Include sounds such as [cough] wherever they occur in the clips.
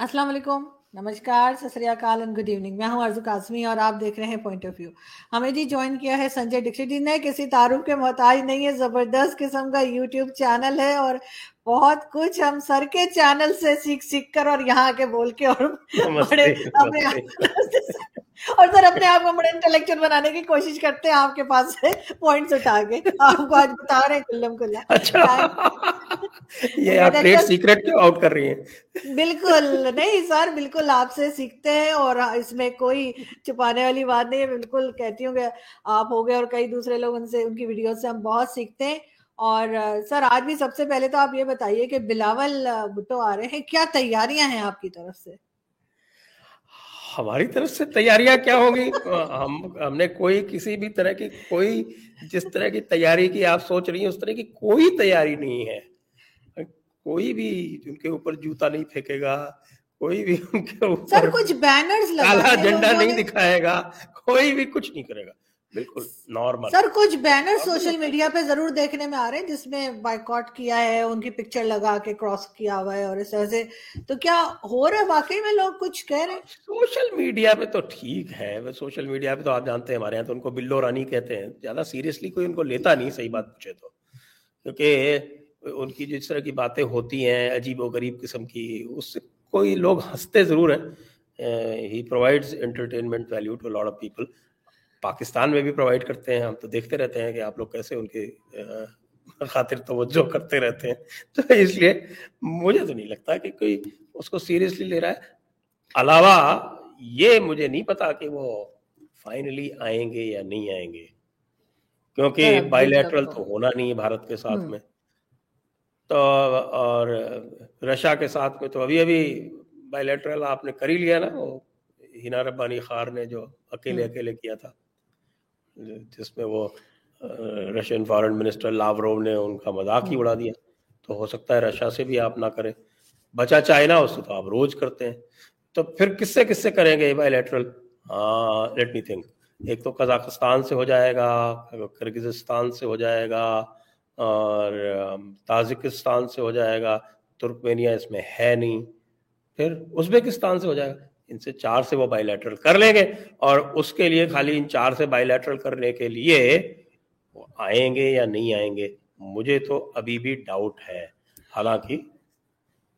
السلام علیکم۔ نمسکار سسریاکال اینڈ گڈ ایوننگ میں ہوں ارزو قاسمی اور آپ دیکھ رہے ہیں پوائنٹ آف ویو ہمیں جی جوائن کیا ہے سنجے ڈکشت جی۔ نے کسی تعارف کے محتاج نہیں ہے۔ زبردست قسم کا یوٹیوب چینل ہے اور بہت کچھ ہم سر کے چینل سے سیکھ سیکھ کر اور یہاں کے بول کے اور بڑے اپنے اور سر اپنے آپ کو بڑے انٹلیکچوئل بنانے کی کوشش کرتے ہیں آپ کے پاس سے پوائنٹس اٹھا کے۔ آپ کو آج بتا رہے ہیں کلم کلا اچھا۔ یہ آپ ٹریڈ سیکرٹ کیوں آؤٹ کر رہی ہیں؟ بالکل۔ نہیں سر بالکل آپ سے سیکھتے ہیں اور اس میں کوئی چھپانے والی بات نہیں ہے۔ بالکل کہتی ہوں کہ آپ ہو گئے اور کئی دوسرے لوگ ان سے ان کی ویڈیو سے ہم بہت سیکھتے ہیں۔ اور سر آج بھی سب سے پہلے تو آپ یہ بتائیے کہ بلاول بھٹو آ رہے ہیں کیا تیاریاں ہیں آپ کی طرف سے؟ ہماری طرف سے تیاریاں کیا ہوگی ہم ہم نے کوئی کسی بھی طرح کی کوئی جس طرح کی تیاری کی آپ سوچ رہی ہیں اس طرح کی کوئی تیاری نہیں ہے۔ کوئی بھی ان کے اوپر جوتا نہیں پھینکے گا کوئی بھی ان کے اوپر کچھ بینرز کالا جھنڈا نہیں دکھائے گا کوئی بھی کچھ نہیں کرے گا۔ بالکل نارمل سر کچھ بینر سوشل میڈیا پہ ضرور دیکھنے میں آ رہے ہیں جس میں بائیکاٹ کیا ہے ان کی پکچر لگا کے کراس کیا ہوا ہے اور اس طرح سے۔ تو کیا ہو رہا ہے؟ واقعی میں لوگ کچھ کہہ رہے ہیں؟ سوشل میڈیا پہ تو ٹھیک ہے۔ سوشل میڈیا پہ تو آپ جانتے ہیں ہمارے یہاں تو ان کو بلو رانی کہتے ہیں۔ زیادہ سیریسلی کوئی ان کو لیتا نہیں صحیح بات پوچھے تو۔ کیونکہ ان کی جس طرح کی باتیں ہوتی ہیں عجیب و غریب قسم کی اس سے کوئی لوگ ہنستے ضرور ہیں۔ He provides entertainment value to lot of people Pakistan میں بھی پرووائڈ کرتے ہیں ہم تو دیکھتے رہتے ہیں کہ آپ لوگ کیسے ان کے خاطر توجہ کرتے رہتے ہیں۔ [laughs] تو اس لیے مجھے تو نہیں لگتا کہ کوئی اس کو سیریسلی لے رہا ہے۔ علاوہ یہ مجھے نہیں پتا کہ وہ فائنلی آئیں گے یا نہیں آئیں گے۔ کیونکہ بائی لیٹرل تو ہونا نہیں ہے بھارت کے ساتھ میں۔ تو اور رشا کے ساتھ میں تو ابھی ابھی بائی لیٹرل آپ نے کر ہی لیا نا وہ ہینا ربانی خار نے جو اکیلے اکیلے کیا تھا۔ جس میں وہ رشین فارن منسٹر لاورو نے ان کا مذاق ہی اڑا دیا۔ تو ہو سکتا ہے رشیا سے بھی آپ نہ کریں۔ بچا چائنا اس سے تو آپ روز کرتے ہیں۔ تو پھر کس سے کس سے کریں گے بائی لیٹرل؟ ہاں لیٹ می تھنک ایک تو قزاقستان سے ہو جائے گا کرگزستان سے ہو جائے گا اور تاجکستان سے ہو جائے گا۔ ترکمینیا اس میں ہے نہیں۔ پھر ازبیکستان سے ہو جائے گا۔ ان سے چار سے وہ بائی لیٹرل کر لیں گے اور اس کے لیے خالی ان چار سے بائی لیٹرل کرنے کے لیے وہ آئیں گے یا نہیں آئیں گے، مجھے تو ابھی بھی ڈاؤٹ ہے۔ حالانکہ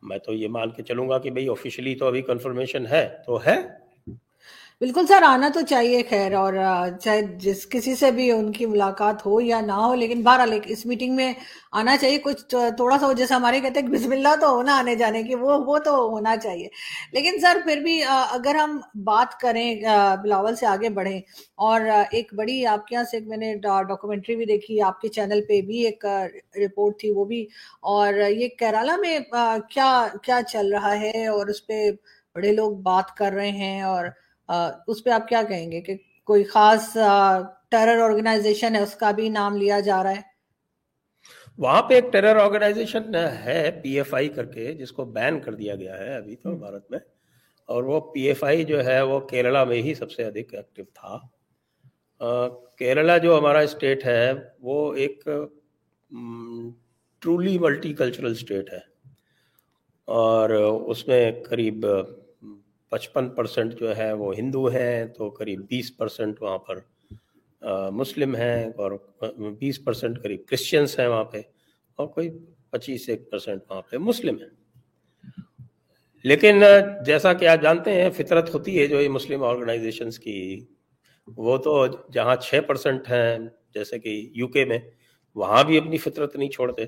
میں تو یہ مان کے چلوں گا کہ بھئی آفیشلی تو ابھی کنفرمیشن ہے، تو ہے۔ بالکل سر، آنا تو چاہیے، خیر، اور چاہے جس کسی سے بھی ان کی ملاقات ہو یا نہ ہو، لیکن بہرحال اس میٹنگ میں آنا چاہیے۔ کچھ تھوڑا سا جیسے ہمارے کہتے ہیں، بسم اللہ تو ہونا آنے جانے کی، وہ وہ تو ہونا چاہیے۔ لیکن سر، پھر بھی اگر ہم بات کریں بلاول سے آگے بڑھیں، اور ایک بڑی آپ کے یہاں سے میں نے ڈاکومنٹری بھی دیکھی، آپ کے چینل پہ بھی ایک رپورٹ تھی وہ بھی۔ اور یہ کیرالا میں کیا کیا چل رہا ہے؟ اور اس پہ بڑے لوگ بات کر رہے ہیں، اور اس پہ آپ کیا کہیں گے کہ کوئی خاص ٹیرر آرگنائزیشن ہے اس کا بھی نام لیا جا رہا ہے؟ وہاں پہ ایک ٹیرر آرگنائزیشن ہے پی ایف آئی کر کے جس کو بین کر دیا گیا ہے ابھی تو بھارت میں۔ اور وہ پی ایف آئی جو ہے وہ کیرلا میں ہی سب سے ادھک ایکٹیو تھا۔ کیرلا جو ہمارا اسٹیٹ ہے وہ ایک ٹرولی ملٹی کلچرل اسٹیٹ ہے۔ اور اس میں قریب پچپن پرسنٹ جو ہے وہ ہندو ہیں، تو قریب بیس پرسنٹ وہاں پر مسلم ہیں اور بیس پرسنٹ قریب کرسچنس ہیں وہاں پہ اور کوئی پچیس ایک پرسنٹ وہاں پہ مسلم ہیں۔ لیکن جیسا کہ آپ جانتے ہیں، فطرت ہوتی ہے جو یہ مسلم آرگنائزیشنس کی، وہ تو جہاں چھ پرسنٹ ہیں، جیسے کہ یو کے میں، وہاں بھی اپنی فطرت نہیں چھوڑتے۔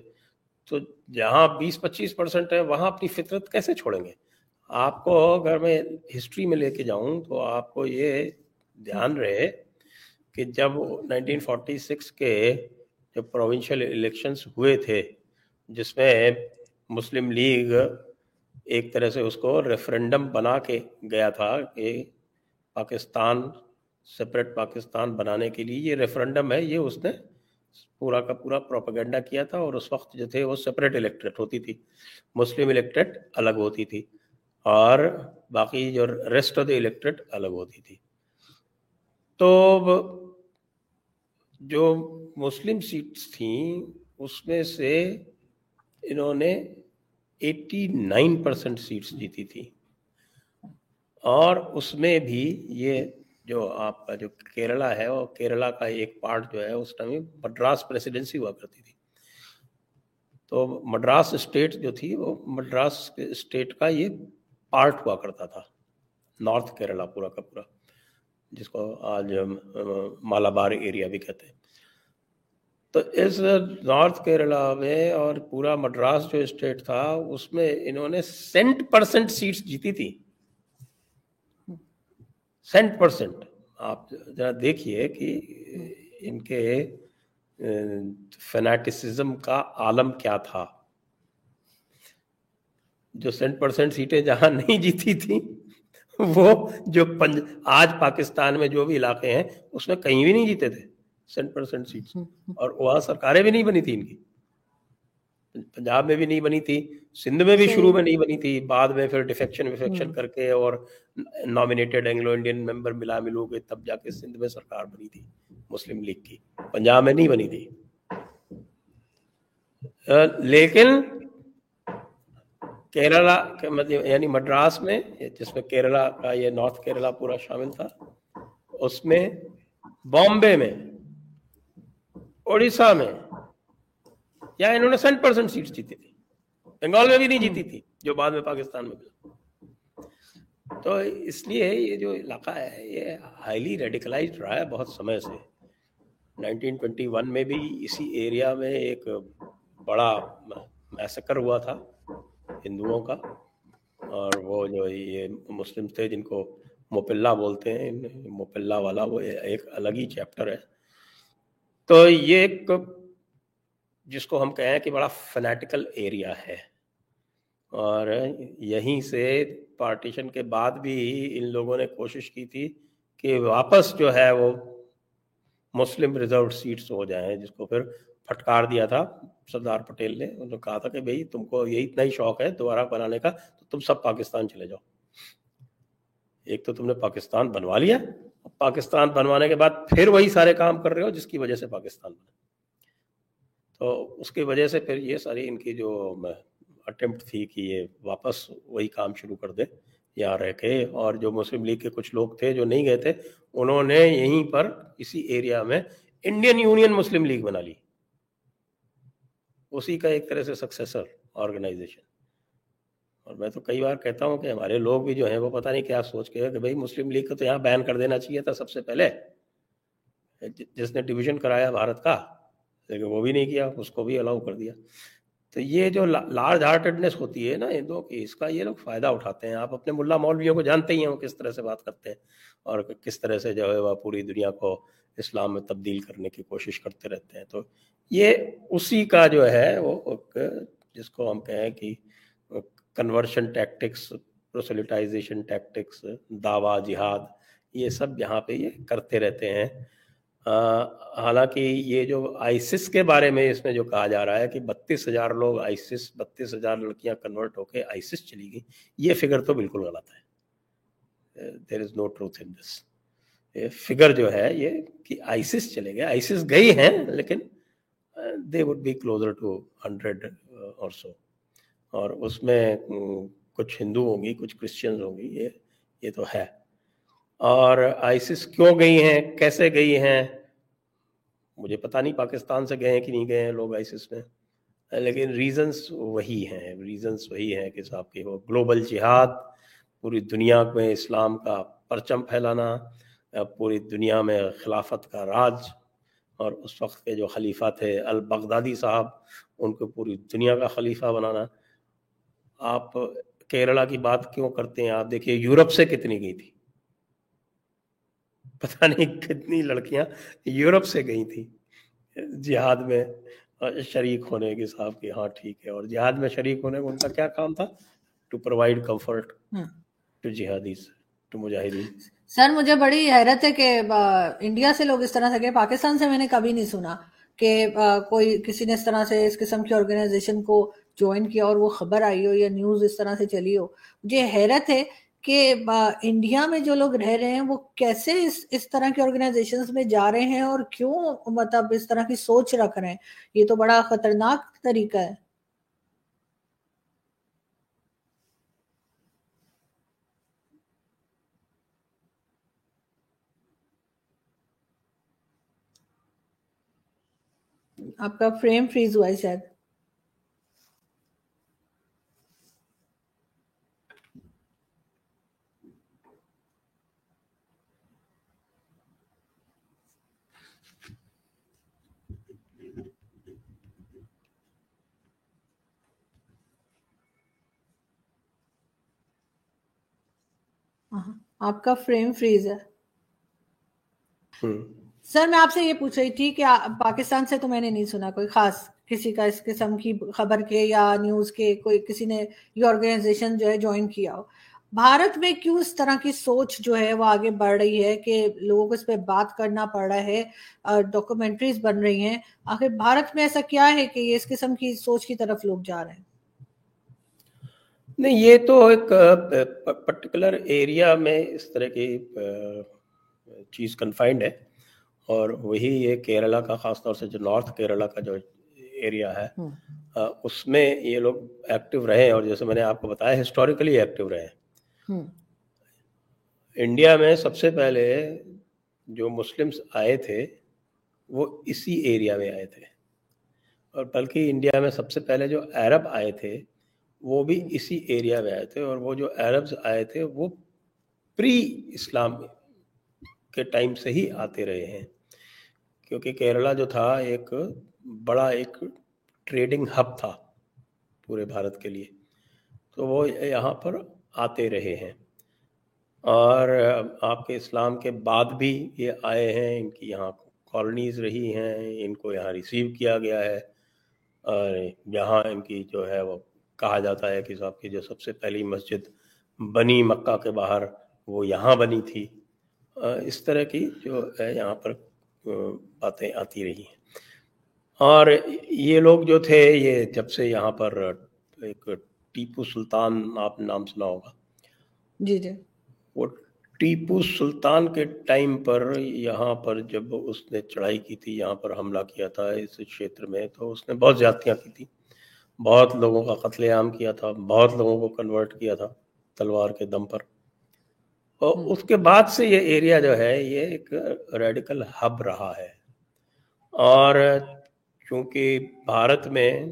تو جہاں بیس پچیس پرسنٹ ہے وہاں اپنی فطرت کیسے چھوڑیں گے؟ آپ کو اگر میں ہسٹری میں لے کے جاؤں تو آپ کو یہ دھیان رہے کہ جب نائنٹین فورٹی سکس کے جو پروونشل الیکشنس ہوئے تھے، جس میں مسلم لیگ ایک طرح سے اس کو ریفرنڈم بنا کے گیا تھا کہ پاکستان سپریٹ پاکستان بنانے کے لیے یہ ریفرنڈم ہے، یہ اس نے پورا کا پورا پروپیگنڈا کیا تھا اور اس وقت جو تھے وہ سپریٹ الیکٹریٹ ہوتی تھی مسلم الیکٹریٹ الگ ہوتی تھی۔ اور باقی جو ریسٹ آف دا الیکٹریٹ الگ ہوتی تھی۔ تو جو مسلم سیٹس تھیں، اس میں سے انہوں نے ایٹی نائن پرسنٹ سیٹس جیتی تھی۔ اور اس میں بھی یہ جو آپ کا جو کیرلا ہے وہ کیرلا کا ایک پارٹ جو ہے، اس ٹائم مڈراس پریسیڈنسی ہوا کرتی تھی۔ تو مڈراس اسٹیٹ جو تھی، وہ مڈراس اسٹیٹ کا یہ پارٹ ہوا کرتا تھا، نارتھ کیرلا پورا کا پورا، جس کو آج مالابار ایریا بھی کہتے ہیں۔ تو اس نارتھ کیرلا میں اور پورا مڈراس جو اسٹیٹ تھا، اس میں انہوں نے سینٹ پرسنٹ سیٹس جیتی تھی۔ Cent percent. آپ ذرا دیکھیے کہ ان کے فینیٹسزم کا عالم کیا تھا۔ جو سینٹ پرسنٹ سیٹیں جہاں نہیں جیتی تھیں وہ جو پنج آج پاکستان میں جو بھی علاقے ہیں اس میں کہیں بھی نہیں جیتے تھے سینٹ پرسنٹ سیٹس۔ اور وہاں سرکاریں بھی نہیں بنی تھی ان کی۔ پنجاب میں بھی نہیں بنی تھی سندھ میں بھی شروع میں نہیں بنی تھی بعد میں پھر ڈیفیکشن ویفیکشن کر کے اور نامینیٹڈ اینگلو انڈین ممبر ملا ملو کے تب جا کے سندھ میں سرکار بنی تھی مسلم لیگ کی۔ پنجاب میں نہیں بنی تھی۔ لیکن کیرلا مطلب یعنی مڈراس میں، جس میں کیرلا کا یہ نارتھ کیرلا پورا شامل تھا، اس میں بامبے میں اڑیسہ میں، یا انہوں نے سینٹ پرسنٹ سیٹس جیتی تھی۔ بنگال میں بھی نہیں جیتی تھی، جو بعد میں پاکستان میں۔ ملا تو اس لیے یہ جو علاقہ ہے، یہ ہائیلی ریڈیکلائزڈ رہا ہے بہت سمے سے۔ نائنٹین ٹوینٹی ون میں بھی اسی ایریا میں ایک بڑا میسکر ہوا تھا۔ ہندوؤں کا اور وہ جو یہ مسلم تھے جن کو موپلہ بولتے ہیں موپلہ والا وہ ایک الگ ہی چیپٹر ہے۔ تو یہ ایک جس کو ہم کہیں کہ بڑا فنیٹیکل ایریا ہے۔ اور یہیں سے پارٹیشن کے بعد بھی ان لوگوں نے کوشش کی تھی کہ واپس جو ہے وہ مسلم ریزرو سیٹس ہو جائیں، جس کو پھر پھٹکار دیا تھا سردار پٹیل نے، انہوں نے کہا تھا کہ بھئی تم کو یہی اتنا ہی شوق ہے دوبارہ بنانے کا، تو تم سب پاکستان چلے جاؤ۔ ایک تو تم نے پاکستان بنوا لیا پاکستان بنوانے کے بعد پھر وہی سارے کام کر رہے ہو جس کی وجہ سے پاکستان بنا تو اس کی وجہ سے پھر یہ ساری ان کی جو اٹمپٹ تھی کہ یہ واپس وہی کام شروع کر دے یہاں رہ کے۔ اور جو مسلم لیگ کے کچھ لوگ تھے جو نہیں گئے تھے، انہوں نے یہیں پر اسی ایریا میں انڈین یونین مسلم لیگ بنا لی۔ اسی کا ایک طرح سے سکسیسر آرگنائزیشن اور میں تو کئی بار کہتا ہوں کہ ہمارے لوگ بھی جو ہیں وہ پتہ نہیں کیا سوچ کے کہ بھائی مسلم لیگ کو تو یہاں بین کر دینا چاہیے تھا سب سے پہلے۔ جس نے ڈویژن کرایا بھارت کا، لیکن وہ بھی نہیں کیا، اس کو بھی الاؤ کر دیا۔ تو یہ جو لارج ہارٹیڈنیس ہوتی ہے نا ہندوؤں کی، اس کا یہ لوگ فائدہ اٹھاتے ہیں۔ آپ اپنے ملا مولویوں کو جانتے ہی ہیں وہ کس طرح سے بات کرتے ہیں اور کس طرح سے جو ہے وہ پوری دنیا کو اسلام میں تبدیل کرنے کی کوشش کرتے رہتے ہیں۔ تو یہ اسی کا جو ہے وہ جس کو ہم کہیں کہ کنورشن ٹیکٹکس پروسلیٹائزیشن ٹیکٹکس دعویٰ، جہاد، یہ سب یہاں پہ یہ کرتے رہتے ہیں۔ حالانکہ یہ جو آئسس کے بارے میں اس میں جو کہا جا رہا ہے کہ بتیس ہزار لوگ آئسس بتیس ہزار لڑکیاں کنورٹ ہو کے آئسس چلی گئی یہ فگر تو بالکل غلط ہے۔ دیر از نو ٹروتھ ان دس فگر جو ہے یہ کہ آئسس چلے گئے۔ آئسس گئی ہیں لیکن they would be closer to hundred اور سو اور اس میں کچھ ہندو ہوں گی، کچھ کرسچنز ہوں گی، یہ یہ تو ہے۔ اور آئسس کیوں گئی ہیں؟ کیسے گئی ہیں؟ مجھے پتہ نہیں پاکستان سے گئے ہیں کہ نہیں گئے ہیں لوگ آئسس میں۔ لیکن ریزنس وہی ہیں ریزنس وہی ہیں کہ صاحب کہ وہ گلوبل جہاد پوری دنیا میں اسلام کا پرچم پھیلانا پوری دنیا میں خلافت کا راج اور اس وقت کے جو خلیفہ تھے البغدادی صاحب ان کو پوری دنیا کا خلیفہ بنانا۔ آپ کیرلا کی بات کیوں کرتے ہیں؟ آپ دیکھیے یورپ سے کتنی گئی تھی۔ پتہ نہیں کتنی لڑکیاں یورپ سے گئی تھیں جہاد میں شریک ہونے کے صاحب کی ہاں ٹھیک ہے۔ اور جہاد میں شریک ہونے کا ان کا کیا کام تھا؟ To provide comfort to jihadis to مجاہدین۔ سر، مجھے بڑی حیرت ہے کہ انڈیا سے لوگ اس طرح سے گئے۔ پاکستان سے میں نے کبھی نہیں سنا کہ کوئی کسی نے اس طرح سے اس قسم کی آرگنائزیشن کو جوائن کیا اور وہ خبر آئی ہو یا نیوز اس طرح سے چلی ہو۔ مجھے حیرت ہے کہ انڈیا میں جو لوگ رہ رہے ہیں، وہ کیسے اس اس طرح کی آرگنائزیشنز میں جا رہے ہیں اور کیوں مطلب اس طرح کی سوچ رکھ رہے ہیں؟ یہ تو بڑا خطرناک طریقہ ہے۔ آپ کا فریم فریز ہوا ہے شاید۔ آپ کا فریم فریز ہے۔ سر میں آپ سے یہ پوچھ رہی تھی کہ پاکستان سے تو میں نے نہیں سنا کوئی خاص کسی کا اس قسم کی خبر کے یا نیوز کے کوئی کسی نے یہ آرگنائزیشن جو ہے جوائن کیا ہو۔ بھارت میں کیوں اس طرح کی سوچ جو ہے وہ آگے بڑھ رہی ہے کہ لوگوں کو اس پہ بات کرنا پڑ رہا ہے ڈاکومنٹریز بن رہی ہیں۔ آخر بھارت میں ایسا کیا ہے کہ یہ اس قسم کی سوچ کی طرف لوگ جا رہے ہیں؟ نہیں، یہ تو ایک پرٹیکولر ایریا میں اس طرح کی چیز کنفائنڈ ہے۔ اور وہی یہ کیرلا کا خاص طور سے جو نارتھ کیرلا کا جو ایریا ہے اس میں یہ لوگ ایکٹیو رہے اور جیسے میں نے آپ کو بتایا ہسٹوریکلی ایکٹیو رہے۔ انڈیا میں سب سے پہلے جو مسلمس آئے تھے وہ اسی ایریا میں آئے تھے۔ اور بلکہ انڈیا میں سب سے پہلے جو عرب آئے تھے وہ بھی اسی ایریا میں آئے تھے۔ اور وہ جو عربز آئے تھے وہ پری اسلام کے ٹائم سے ہی آتے رہے ہیں۔ کیونکہ کیرلا جو تھا ایک بڑا ایک ٹریڈنگ ہب تھا پورے بھارت کے لیے۔ تو وہ یہاں پر آتے رہے ہیں۔ اور آپ کے اسلام کے بعد بھی یہ آئے ہیں۔ ان کی یہاں کالونیز رہی ہیں۔ ان کو یہاں ریسیو کیا گیا ہے۔ اور یہاں ان کی جو ہے وہ کہا جاتا ہے کہ صاحب کی جو سب سے پہلی مسجد بنی مکہ کے باہر وہ یہاں بنی تھی۔ اس طرح کی جو ہے یہاں پر باتیں آتی رہی ہیں۔ اور یہ لوگ جو تھے یہ جب سے یہاں پر ایک ٹیپو سلطان آپ نام سنا ہوگا۔ جی جی۔ وہ ٹیپو سلطان کے ٹائم پر یہاں پر جب اس نے چڑھائی کی تھی یہاں پر حملہ کیا تھا اس چھیتر میں تو اس نے بہت زیادتیاں کی تھی بہت لوگوں کا قتل عام کیا تھا بہت لوگوں کو کنورٹ کیا تھا تلوار کے دم پر۔ اور اس کے بعد سے یہ ایریا جو ہے یہ ایک ریڈیکل ہب رہا ہے۔ اور چونکہ بھارت میں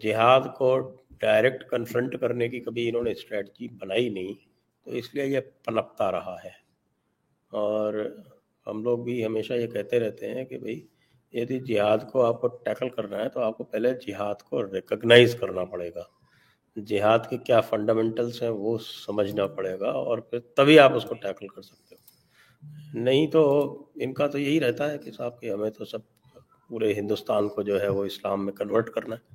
جہاد کو ڈائریکٹ کنفرنٹ کرنے کی کبھی انہوں نے اسٹریٹجی بنائی نہیں تو اس لیے یہ پنپتا رہا ہے۔ اور ہم لوگ بھی ہمیشہ یہ کہتے رہتے ہیں کہ بھئی یدی جہاد کو آپ کو ٹیکل کرنا ہے تو آپ کو پہلے جہاد کو ریکگنائز کرنا پڑے گا۔ جہاد کے کیا فنڈامنٹلس ہیں وہ سمجھنا پڑے گا اور پھر تبھی آپ اس کو ٹیکل کر سکتے ہو۔ نہیں تو ان کا تو یہی رہتا ہے کہ صاحب کہ ہمیں تو سب پورے ہندوستان کو جو ہے وہ اسلام میں کنورٹ کرنا ہے۔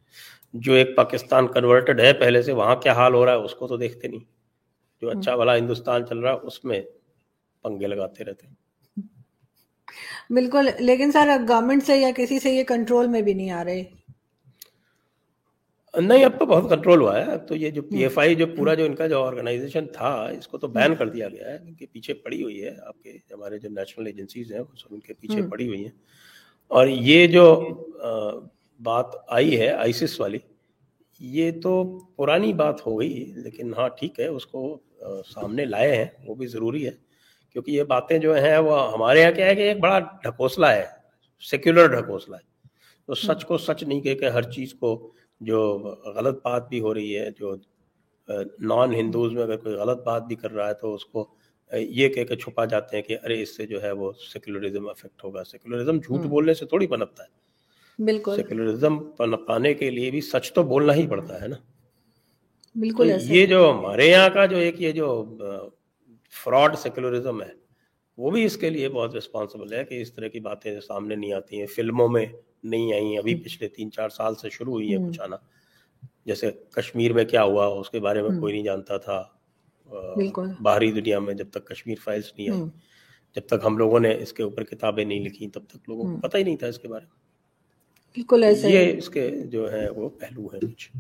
جو ایک پاکستان کنورٹڈ ہے پہلے سے، وہاں کیا حال ہو رہا ہے اس کو تو دیکھتے نہیں۔ جو اچھا والا ہندوستان چل رہا ہے اس میں پنگے لگاتے رہتے ہیں۔ بالکل، لیکن سر گورنمنٹ سے یا کسی سے یہ کنٹرول میں بھی نہیں آ رہے۔ نہیں اب تو بہت کنٹرول ہوا ہے۔ اب تو یہ جو پی ایف آئی جو پورا جو ان کا جو آرگنائزیشن تھا اس کو تو بین کر دیا گیا ہے۔ ان کے پیچھے پڑی ہوئی ہے۔ آپ کے ہمارے جو نیشنل ایجنسیز ہیں وہ سب ان کے پیچھے پڑی ہوئی ہیں۔ اور یہ جو بات آئی ہے آئیسس والی یہ تو پرانی بات ہو گئی لیکن ہاں ٹھیک ہے اس کو سامنے لائے ہیں۔ وہ بھی ضروری ہے۔ کیونکہ یہ باتیں جو ہیں وہ ہمارے یہاں کیا ہے کہ ایک بڑا ڈھکوسلہ ہے سیکولر ڈھکوسلہ ہے۔ تو سچ کو سچ نہیں کہہ کہ ہر چیز کو جو غلط بات بھی ہو رہی ہے جو نان ہندوز میں اگر کوئی غلط بات بھی کر رہا ہے تو اس کو یہ کہہ کے چھپا جاتے ہیں کہ ارے اس سے جو ہے وہ سیکولرزم افیکٹ ہوگا۔ سیکولرزم جھوٹ بولنے سے تھوڑی بنپتا ہے۔ بالکل۔ سیکولرزم پانے کے لیے بھی سچ تو بولنا ہی پڑتا ہے نا۔ بالکل یہ جو ہمارے یہاں کا جو ایک یہ جو فراڈ سیکولرزم ہے وہ بھی اس کے لیے بہت رسپانسبل ہے کہ اس طرح کی باتیں سامنے نہیں آتی ہیں۔ فلموں میں نہیں آئی ابھی پچھلے تین چار سال سے شروع ہوئی ہے کچھ آنا۔ جیسے کشمیر میں کیا ہوا اس کے بارے میں کوئی نہیں جانتا تھا۔ باہری دنیا میں جب تک کشمیر فائلز نہیں آئی جب تک ہم لوگوں نے اس کے اوپر کتابیں نہیں لکھی تب تک لوگوں کو پتہ ہی نہیں تھا اس کے بارے میں۔ بالکل ایسا یہ اس کے جو ہے وہ پہلو ہے کچھ۔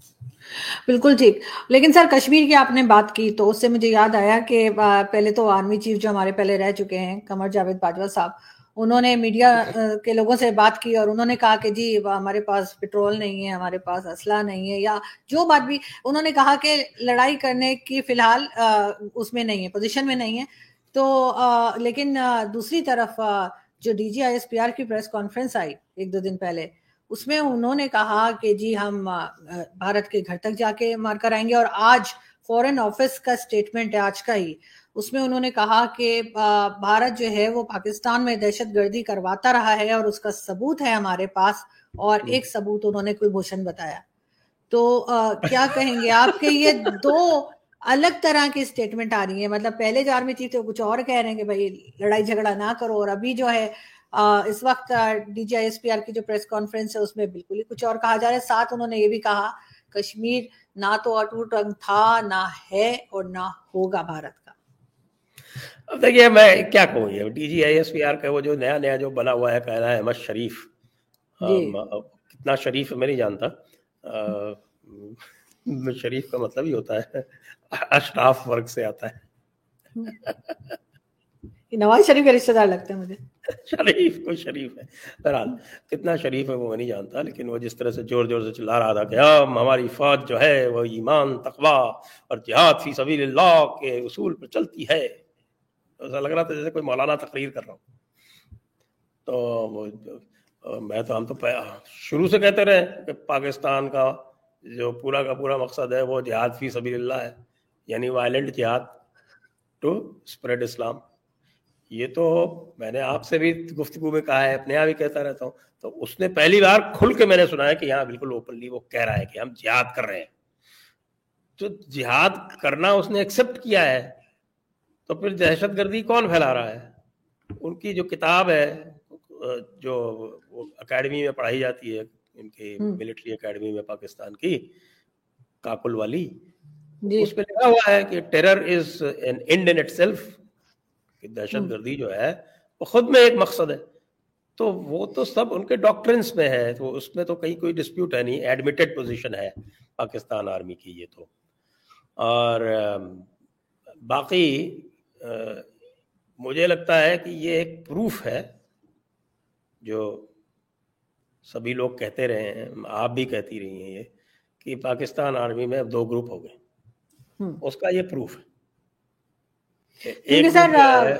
بالکل ٹھیک۔ لیکن سر کشمیر کی آپ نے بات کی تو اس سے مجھے یاد آیا کہ پہلے تو آرمی چیف جو ہمارے پہلے رہ چکے ہیں قمر جاوید باجوہ صاحب انہوں نے میڈیا کے لوگوں سے بات کی اور انہوں نے کہا کہ جی ہمارے پاس پٹرول نہیں ہے، ہمارے پاس اسلحہ نہیں ہے یا جو بات بھی، انہوں نے کہا کہ لڑائی کرنے کی فی الحال اس میں نہیں ہے پوزیشن میں نہیں ہے۔ تو لیکن دوسری طرف جو D G I S P R کی پریس کانفرنس آئی ایک دو دن پہلے، اس میں انہوں نے کہا کہ جی ہم بھارت کے گھر تک جا کے مار کر آئیں گے اور آج فورن آفس کا اسٹیٹمنٹ ہے، آج کا ہی۔ اس میں انہوں نے کہا کہ بھارت جو ہے وہ پاکستان میں دہشت گردی کرواتا رہا ہے اور اس کا ثبوت ہے ہمارے پاس اور ایک ثبوت انہوں نے کوئی بھوشن بتایا۔ تو کیا کہیں گے آپ کے یہ دو الگ طرح کی اسٹیٹمنٹ آ رہی ہیں؟ مطلب پہلے جو آرمی چیف تھے کچھ اور کہہ رہے ہیں کہ بھائی لڑائی جھگڑا نہ کرو اور ابھی جو ہے اس وقت D G I S P R کی جو پریس کانفرنس ہے اس میں بالکل ہی کچھ اور کہا جا رہا ہے۔ ساتھ انہوں نے یہ بھی کہا کشمیر نہ تو اٹوٹ رنگ تھا نہ ہے اور نہ ہوگا بھارت کا۔ اب دیکھیے میں کیا کہوں یہ D G I S P R کا وہ جو نیا نیا جو بنا ہوا ہے کہہ رہا ہے احمد شریف۔ جی۔ کتنا شریف میں نہیں جانتا۔ شریف کا مطلب ہی ہوتا ہے۔ اشراف ورگ سے آتا ہے۔ نواز شریف کا رشتہ دار لگتا ہے مجھے۔ شریف کوئی شریف ہے۔ بہرحال کتنا شریف ہے وہ میں نہیں جانتا لیکن وہ جس طرح سے زور زور سے چلا رہا تھا کہ ہم ہماری فوج جو ہے وہ ایمان تقوا اور جہاد فی سبیل اللہ کے اصول پر چلتی ہے۔ ایسا لگ رہا تھا جیسے کوئی مولانا تقریر کر رہا ہوں تو میں تو ہم تو شروع سے کہتے رہے کہ پاکستان کا جو پورا کا پورا مقصد ہے وہ جہاد فی سبیل اللہ ہے یعنی وائلنٹ جہاد ٹو اسپریڈ اسلام یہ تو میں نے آپ سے بھی گفتگو میں کہا ہے، اپنے یہاں بھی کہتا رہتا ہوں۔ تو اس نے پہلی بار کھل کے میں نے سنا ہے کہ یہاں بالکل اوپنلی وہ کہہ رہا ہے کہ ہم جہاد کر رہے ہیں۔ تو جہاد کرنا اس نے ایکسپٹ کیا ہے۔ تو پھر دہشت گردی کون پھیلا رہا ہے؟ ان کی جو کتاب ہے جو اکیڈمی میں پڑھائی جاتی ہے ان کی ملٹری اکیڈمی میں پاکستان کی کاکل والی جی۔ اس پہ لکھا ہوا ہے کہ terror is an end in itself کہ دہشت گردی جو ہے وہ خود میں ایک مقصد ہے۔ تو وہ تو سب ان کے ڈاکٹرنس میں ہے تو اس میں تو کہیں کوئی ڈسپیوٹ ہے نہیں۔ ایڈمیٹڈ پوزیشن ہے پاکستان آرمی کی یہ تو۔ اور باقی مجھے لگتا ہے کہ یہ ایک پروف ہے جو سبھی لوگ کہتے رہے ہیں آپ بھی کہتی رہی ہیں یہ کہ پاکستان آرمی میں اب دو گروپ ہو گئے۔ اس کا یہ پروف ہے۔ سر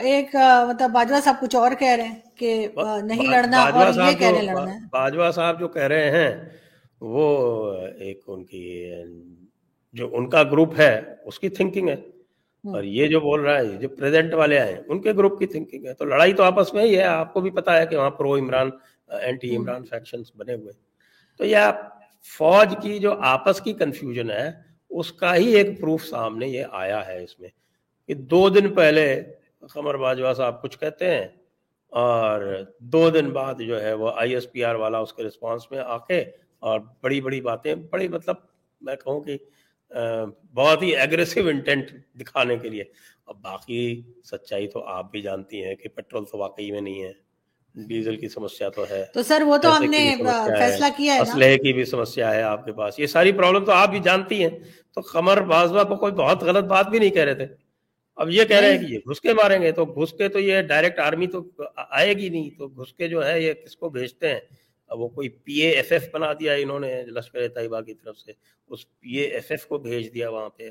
ایک مطلب باجوہ صاحب کچھ اور کہہ رہے ہیں کہ نہیں لڑنا اور یہ کہنے لڑنا ہے۔ باجوہ صاحب جو کہہ رہے ہیں وہ ایک ان کی جو ان کا گروپ ہے اس کی تھنکنگ ہے۔ اور یہ جو بول رہا ہے جو پریزنٹ والے آئے ان کے گروپ کی تھنکنگ ہے۔ تو لڑائی تو آپس میں ہی ہے۔ آپ کو بھی پتا ہے کہ وہاں pro Imran anti Imran factions بنے ہوئے۔ تو یہ فوج کی جو آپس کی کنفیوژن ہے اس کا ہی ایک پروف سامنے یہ آیا ہے اس میں کہ دو دن پہلے قمر باجوہ صاحب کچھ کہتے ہیں اور دو دن بعد جو ہے وہ آئی ایس پی آر والا اس کے رسپانس میں آ کے اور بڑی بڑی باتیں بڑی مطلب میں کہوں کہ بہت ہی ایگریسو انٹینٹ دکھانے کے لیے۔ اب باقی سچائی تو آپ بھی جانتی ہیں کہ پیٹرول تو واقعی میں نہیں ہے۔ ڈیزل کی سمسیا تو ہے۔ تو سر وہ تو ہم نے فیصلہ کیا ہے اسلحے کی بھی سمسیا ہے آپ کے پاس۔ یہ ساری پرابلم تو آپ بھی جانتی ہیں۔ تو قمر بازوا کو کوئی بہت غلط بات بھی نہیں کہہ رہے تھے۔ اب یہ کہہ رہے ہیں کہ یہ گھس کے ماریں گے۔ تو گھس کے تو یہ ڈائریکٹ آرمی تو آئے گی نہیں۔ تو گھس کے جو ہے یہ کس کو بھیجتے ہیں؟ وہ کوئی پی اے ایف ایف بنا دیا انہوں نے لشکر طیبہ کی طرف سے، اس پی اے ایف ایف کو بھیج دیا وہاں پہ۔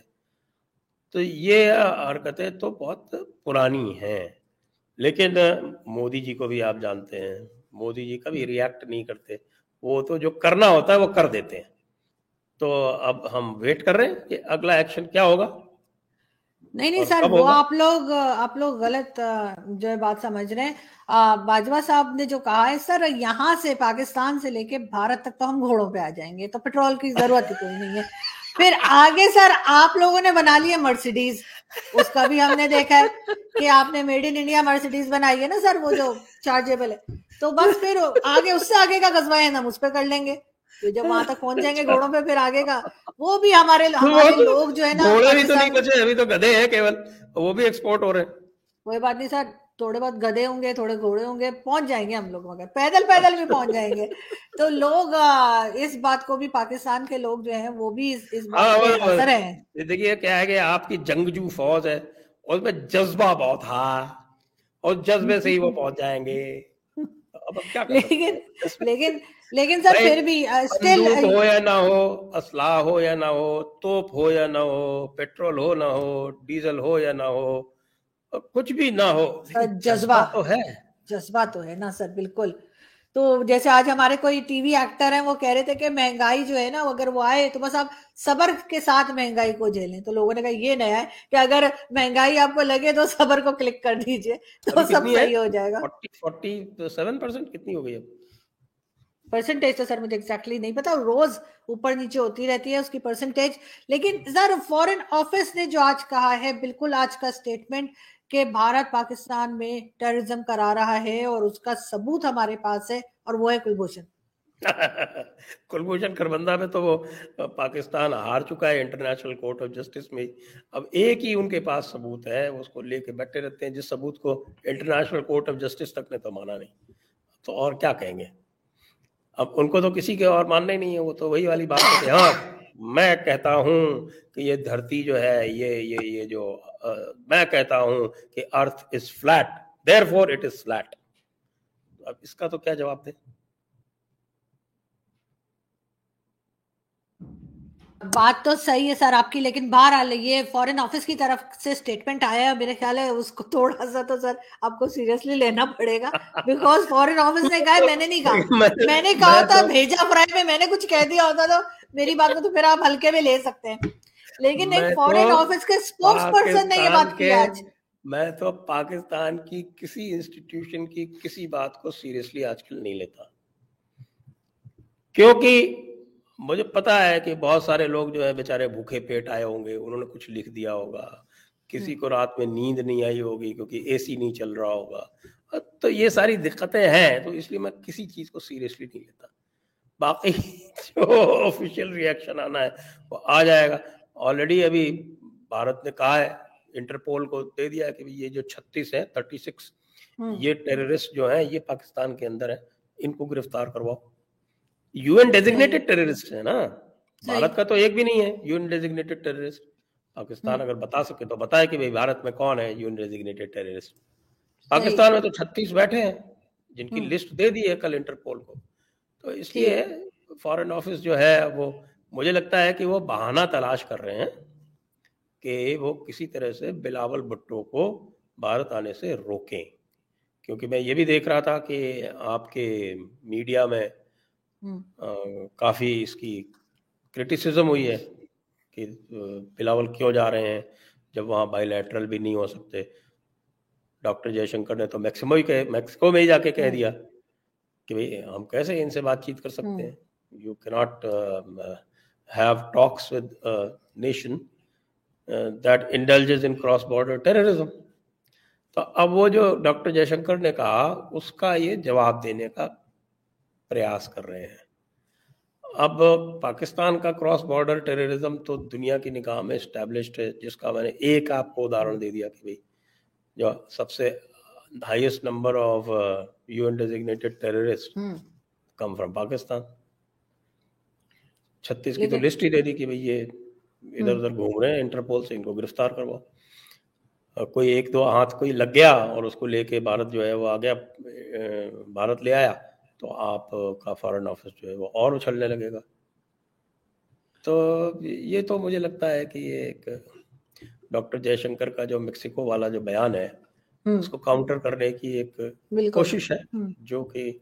تو یہ حرکتیں تو بہت پرانی ہیں۔ لیکن مودی جی کو بھی آپ جانتے ہیں، مودی جی کبھی ریئیکٹ نہیں کرتے۔ وہ تو جو کرنا ہوتا ہے وہ کر دیتے ہیں۔ تو اب ہم ویٹ کر رہے ہیں کہ اگلا ایکشن کیا ہوگا؟ نہیں نہیں سر وہ آپ لوگ آپ لوگ غلط جو ہے بات سمجھ رہے ہیں۔ باجوہ صاحب نے جو کہا ہے سر یہاں سے پاکستان سے لے کے بھارت تک تو ہم گھوڑوں پہ آ جائیں گے تو پیٹرول کی ضرورت ہی کوئی نہیں ہے۔ پھر آگے سر آپ لوگوں نے بنا لی ہے مرسیڈیز۔ اس کا بھی ہم نے دیکھا ہے کہ آپ نے میڈ ان انڈیا مرسیڈیز بنائی ہے نا سر وہ جو چارجیبل ہے۔ تو بس پھر آگے اس سے آگے کا قصبہ ہے ہم اس پہ کر لیں گے۔ جب وہاں تک پہنچ جائیں گے [laughs] گھوڑوں پہ پھر آگے کا۔ وہ بھی ہمارے ہمارے لوگ جو ہے نا گھوڑے بھی تو نہیں بچے ابھی تو گدے ہیں کیول۔ وہ بھی ایکسپورٹ ہو رہے ہیں۔ کوئی بات نہیں سر تھوڑے بہت گدے ہوں گے تھوڑے گھوڑے ہوں گے پہنچ جائیں گے ہم لوگ مگر۔ پیدل پیدل بھی پہنچ جائیں گے۔ تو لوگ اس بات کو بھی پاکستان کے لوگ جو ہیں وہ بھی اس بات ہاں، اثر ہیں۔ دیکھیے کیا ہے کہ آپ کی جنگجو فوج ہے اس میں جذبہ بہت تھا اور جذبے سے ہی وہ [laughs] پہنچ جائیں گے۔ لیکن لیکن لیکن سر پھر بھی ہو یا نہ ہو اسلحہ ہو یا نہ ہو توپ ہو یا نہ ہو پیٹرول ہو نہ ہو ڈیزل ہو یا نہ ہو کچھ بھی نہ ہو۔ جذبہ تو ہے۔ جذبہ تو ہے نا سر بالکل۔ تو جیسے آج ہمارے کوئی ٹی وی ایکٹر ہیں وہ کہہ رہے تھے کہ مہنگائی جو ہے نا اگر وہ آئے تو بس آپ صبر کے ساتھ مہنگائی کو جھیلیں۔ تو لوگوں نے کہا یہ نیا ہے کہ اگر مہنگائی آپ کو لگے تو صبر کو کلک کر دیجیے تو سب صحیح ہو جائے گا۔ کتنی ہو گئی اب؟ پرسنٹیج تو سر مجھے ایگزیکٹلی نہیں پتا روز اوپر نیچے ہوتی رہتی ہے اس کی پرسنٹیج لیکن سر فورن آفس نے جو آج کہا ہے بالکل آج کا سٹیٹمنٹ کہ بھارت پاکستان میں ٹیررزم کرا رہا ہے اور اس کا ثبوت ہمارے پاس ہے اور وہ ہے کلبھوشن۔ [laughs] کلبھوشن کربندہ میں تو وہ پاکستان ہار چکا ہے انٹرنیشنل کورٹ آف جسٹس میں۔ اب ایک ہی ان کے پاس ثبوت ہے وہ اس کو لے کے بیٹھے رہتے ہیں، جس ثبوت کو انٹرنیشنل کورٹ آف جسٹس تک نے تو مانا نہیں۔ تو اور کیا کہیں گے؟ اب ان کو تو کسی کے اور ماننا ہی نہیں ہے، وہ تو وہی والی بات ہے ہاں میں کہتا ہوں کہ یہ دھرتی جو ہے یہ یہ یہ جو میں کہتا ہوں کہ earth is flat therefore it is flat اب اس کا تو کیا جواب دے بات تو صحیح ہے سر آپ کی لیکن باہر یہ فورن آفس کی طرف سے سٹیٹمنٹ آیا ہے میرے خیال ہے اس کو تھوڑا سا تو سر آپ کو سیریسلی لینا پڑے گا۔ بیکاز فورن آفس نے کہا میں نے نہیں کہا۔ [laughs] میں نے کہا تھا بھیجا فرائی میں میں نے کچھ کہہ دیا ہوتا تو میری بات کو تو پھر آپ ہلکے میں لے سکتے ہیں۔ لیکن ایک فورن آفس کے سپوکس پرسن نے یہ بات کی آج۔ میں تو پاکستان کی کسی انسٹیٹیوشن کی کسی بات کو سیریسلی آج کل نہیں لیتا۔ کیونکہ مجھے پتا ہے کہ بہت سارے لوگ جو ہے بیچارے بھوکے پیٹ آئے ہوں گے انہوں نے کچھ لکھ دیا ہوگا۔ کسی کو رات میں نیند نہیں آئی ہوگی کیونکہ اے سی نہیں چل رہا ہوگا۔ تو یہ ساری دقتیں ہیں تو اس لیے میں کسی چیز کو سیریسلی نہیں لیتا۔ باقی جو آفیشیل ریئیکشن آنا ہے وہ آ جائے گا۔ آلریڈی ابھی بھارت نے کہا ہے انٹرپول کو دے دیا کہ یہ جو چھتیس ہے تھرٹی سکس یہ ٹیررسٹ جو ہیں یہ پاکستان کے اندر ہیں۔ ان کو گرفتار کرواؤ۔ یو این ڈیزگنیٹڈ ٹیررسٹ ہے نا بھارت کا تو ایک بھی نہیں ہے۔ U N designated terrorist Pakistan اگر بتا سکے تو بتائے کہ بھارت میں کون ہے U N designated terrorist Pakistan میں تو چھتیس بیٹھے ہیں جن کی لسٹ دے دی ہے کل انٹرپول کو۔ تو اس لیے فارن آفس جو ہے وہ مجھے لگتا ہے کہ وہ بہانہ تلاش کر رہے ہیں کہ وہ کسی طرح سے بلاول بھٹو کو بھارت آنے سے روکیں۔ کیونکہ میں یہ بھی دیکھ رہا تھا کہ آپ کے میڈیا میں کافی اس کی کرٹیسزم ہوئی ہے کہ بلاول کیوں جا رہے ہیں جب وہاں بائی لیٹرل بھی نہیں ہو سکتے۔ ڈاکٹر جے شنکر نے تو میکسیمو ہی کہ میکسیکو میں ہی جا کے کہہ دیا۔ کہ بھئی ہم کیسے ان سے بات چیت کر سکتے ہیں؟ You can not have talks with nation that indulges in cross border terrorism تو اب وہ جو ڈاکٹر جے شنکر نے کہا اس کا یہ جواب دینے کا پریاس کر رہے ہیں۔ اب پاکستان کا کراس بارڈر ٹیررزم تو دنیا کی نگاہ میں اسٹیبلشڈ ہے جس کا میں نے ایک آپ کو ادھارن دے دیا کہ بھائی جو سب سے highest number of U N designated terrorist come from Pakistan چھتیس کی تو لسٹ ہی دے دی کہ بھئی یہ ادھر ادھر گھوم رہے ہیں انٹرپول سے ان کو گرفتار کرواؤ۔ کوئی ایک دو ہاتھ کوئی لگ گیا اور اس کو لے کے بھارت جو ہے وہ آ گیا بھارت لے آیا تو آپ کا فارن آفس جو ہے وہ اور اچھلنے لگے گا۔ تو یہ تو مجھے لگتا ہے کہ یہ ایک ڈاکٹر جے شنکر کا جو میکسیکو والا جو بیان ہے اس کو کاؤنٹر کرنے کی ایک کوشش ہے جو کہ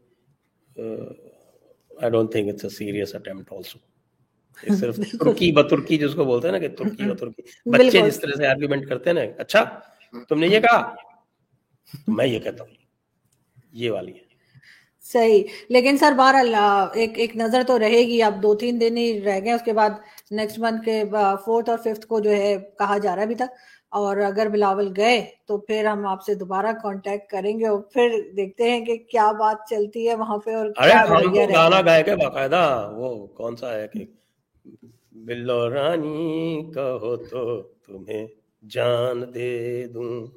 I don't think it's a serious attempt also صرف ترکی بترکی جس کو بولتے ہیں نا کہ ترکی بترکی۔ بچے جس طرح سے آرگیومنٹ کرتے ہیں نا اچھا تم نے یہ کہا؟ میں یہ کہتا ہوں۔ یہ والی ہے۔ صحیح۔ لیکن سر بہرحال ایک ایک نظر تو رہے گی۔ اب دو تین دن ہی رہ گئے۔ اس کے بعد نیکسٹ منتھ کے فورتھ اور ففتھ کو جو ہے کہا جا رہا ہے ابھی تک۔ اور اگر بلاول گئے تو پھر ہم آپ سے دوبارہ کانٹیکٹ کریں گے اور پھر دیکھتے ہیں کہ کیا بات چلتی ہے وہاں پہ اور گانا گائے کے باقاعدہ۔ وہ کون سا ہے کہ بلو رانی کہو تو تمہیں جان دے دوں۔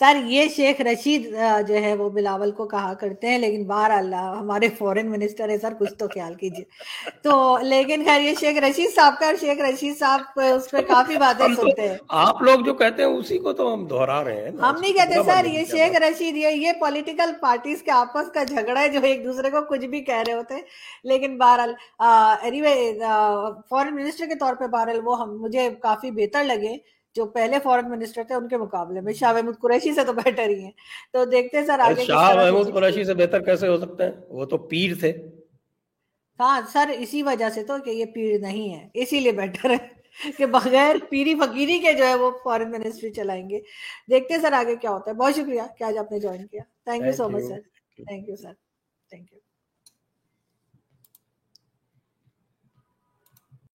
سر یہ شیخ رشید جو ہے وہ بلاول کو کہا کرتے ہیں لیکن بار اللہ ہمارے فورن منسٹر ہے سر کچھ تو خیال کیجیے تو لیکن خیر یہ شیخ رشید صاحب کا شیخ رشید صاحب اس پہ کافی باتیں سنتے ہیں۔ آپ لوگ جو کہتے ہیں اسی کو تو ہم دہرا رہے ہیں ہم نہیں کہتے سر یہ شیخ رشید یہ یہ پولیٹیکل پارٹیز کے آپس کا جھگڑا ہے جو ایک دوسرے کو کچھ بھی کہہ رہے ہوتے ہیں۔ لیکن بہرحال اینی وے فورن منسٹر کے طور پہ بہرحال وہ ہم مجھے کافی بہتر لگے۔ جو پہلے فورن منسٹر تھے ان کے مقابلے میں شاہ محمود قریشی سے تو بیٹر ہی ہیں۔ تو دیکھتے سر آگے شاہ محمود قریشی سے بہتر کیسے ہو سکتا ہے وہ تو پیر تھے۔ ہاں سر اسی وجہ سے تو کہ یہ پیر نہیں ہے اسی لیے بیٹر ہے کہ بغیر پیری فقیری کے جو ہے وہ فورن منسٹری چلائیں گے۔ دیکھتے سر آگے کیا ہوتا ہے۔ بہت شکریہ کہ آج آپ نے جوائن کیا۔ Thank you so much sir thank you sir thank you